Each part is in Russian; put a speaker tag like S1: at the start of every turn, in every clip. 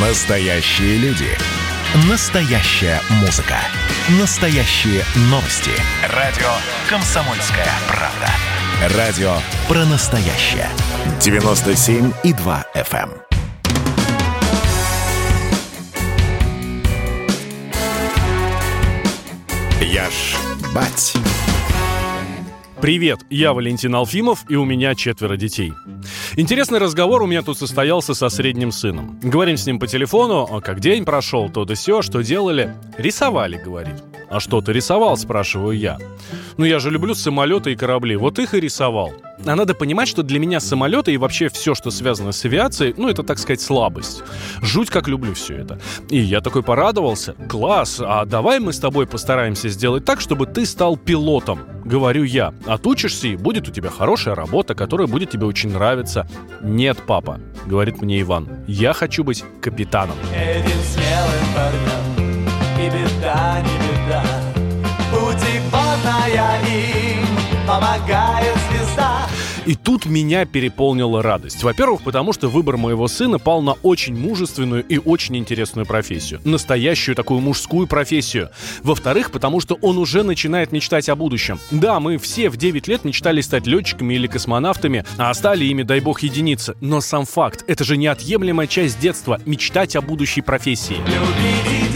S1: Настоящие люди. Настоящая музыка. Настоящие новости. Радио «Комсомольская правда». Радио про настоящее. 97,2 FM. Я ж бать.
S2: Привет, я Валентин Алфимов, и у меня четверо детей. Интересный разговор у меня тут состоялся со средним сыном. Говорим с ним по телефону, как день прошел, то да сё, что делали. Рисовали, говорит. А что ты рисовал, спрашиваю я. Ну я же люблю самолеты и корабли, вот их и рисовал. А надо понимать, что для меня самолеты и вообще все, что связано с авиацией, ну, это, так сказать, слабость. Жуть как люблю все это. И я такой порадовался. Класс, а давай мы с тобой постараемся сделать так, чтобы ты стал пилотом. Говорю я. Отучишься, и будет у тебя хорошая работа, которая будет тебе очень нравиться. Нет, папа, говорит мне Иван. Я хочу быть капитаном.
S3: Этим смелым парням и помогает звезда.
S2: И тут меня переполнила радость. Во-первых, потому что выбор моего сына пал на очень мужественную и очень интересную профессию. Настоящую такую мужскую профессию. Во-вторых, потому что он уже начинает мечтать о будущем. Да, мы все в 9 лет мечтали стать летчиками или космонавтами, а стали ими, дай бог, единицы. Но сам факт, это же неотъемлемая часть детства – мечтать о будущей профессии.
S3: Любите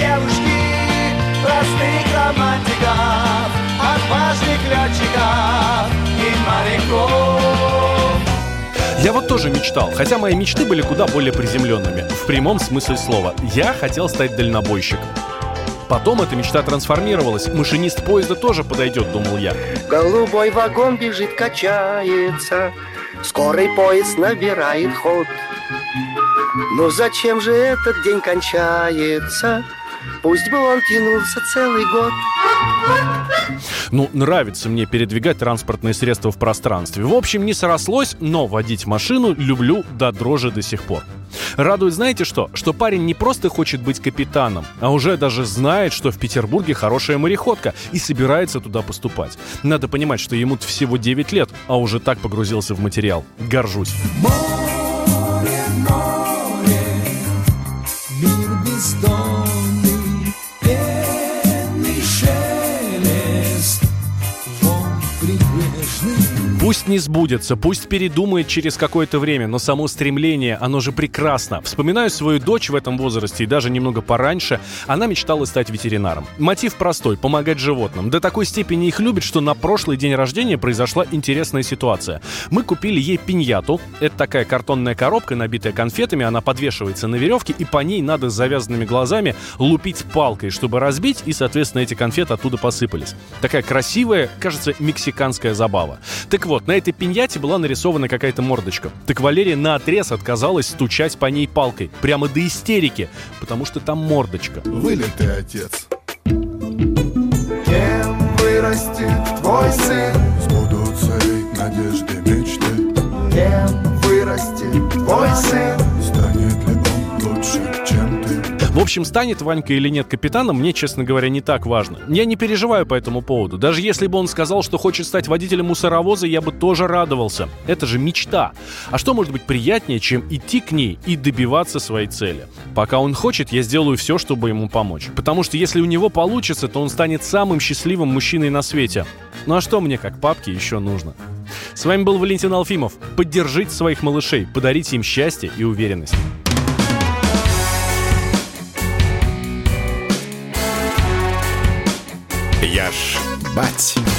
S2: Я вот тоже мечтал, хотя мои мечты были куда более приземленными. В прямом смысле слова. Я хотел стать дальнобойщиком. Потом эта мечта трансформировалась. Машинист поезда тоже подойдет, думал я.
S4: Голубой вагон бежит, качается, Скорый поезд набирает ход. Но зачем же этот день кончается? Пусть бы он тянулся целый год.
S2: Ну, нравится мне передвигать транспортные средства в пространстве. В общем, не срослось, но водить машину люблю до дрожи до сих пор. Радует, знаете что? Что парень не просто хочет быть капитаном, а уже даже знает, что в Петербурге хорошая мореходка и собирается туда поступать. Надо понимать, что ему всего 9 лет, а уже так погрузился в материал. Горжусь. Пусть не сбудется, пусть передумает через какое-то время, но само стремление, оно же прекрасно. Вспоминаю свою дочь в этом возрасте и даже немного пораньше. Она мечтала стать ветеринаром. Мотив простой – помогать животным. До такой степени их любит, что на прошлый день рождения произошла интересная ситуация. Мы купили ей пиньяту. Это такая картонная коробка, набитая конфетами. Она подвешивается на веревке, и по ней надо с завязанными глазами лупить палкой, чтобы разбить, и, соответственно, эти конфеты оттуда посыпались. Такая красивая, кажется, мексиканская забава. Так вот, на этой пиньяте была нарисована какая-то мордочка. Так Валерия на отрез отказалась стучать по ней палкой. Прямо до истерики, потому что там мордочка.
S5: Вылитый отец
S3: Кем вырастет твой сын?
S5: Сбудутся и надежды, мечты
S3: Кем вырастет твой сын?
S5: Станет ли он лучше, чем
S2: общем, станет Ванька или нет капитаном, мне, честно говоря, не так важно. Я не переживаю по этому поводу. Даже если бы он сказал, что хочет стать водителем мусоровоза, я бы тоже радовался. Это же мечта. А что может быть приятнее, чем идти к ней и добиваться своей цели? Пока он хочет, я сделаю все, чтобы ему помочь. Потому что если у него получится, то он станет самым счастливым мужчиной на свете. Ну а что мне, как папке, еще нужно? С вами был Валентин Алфимов. Поддержите своих малышей, подарите им счастье и уверенность.
S1: Я ж бать.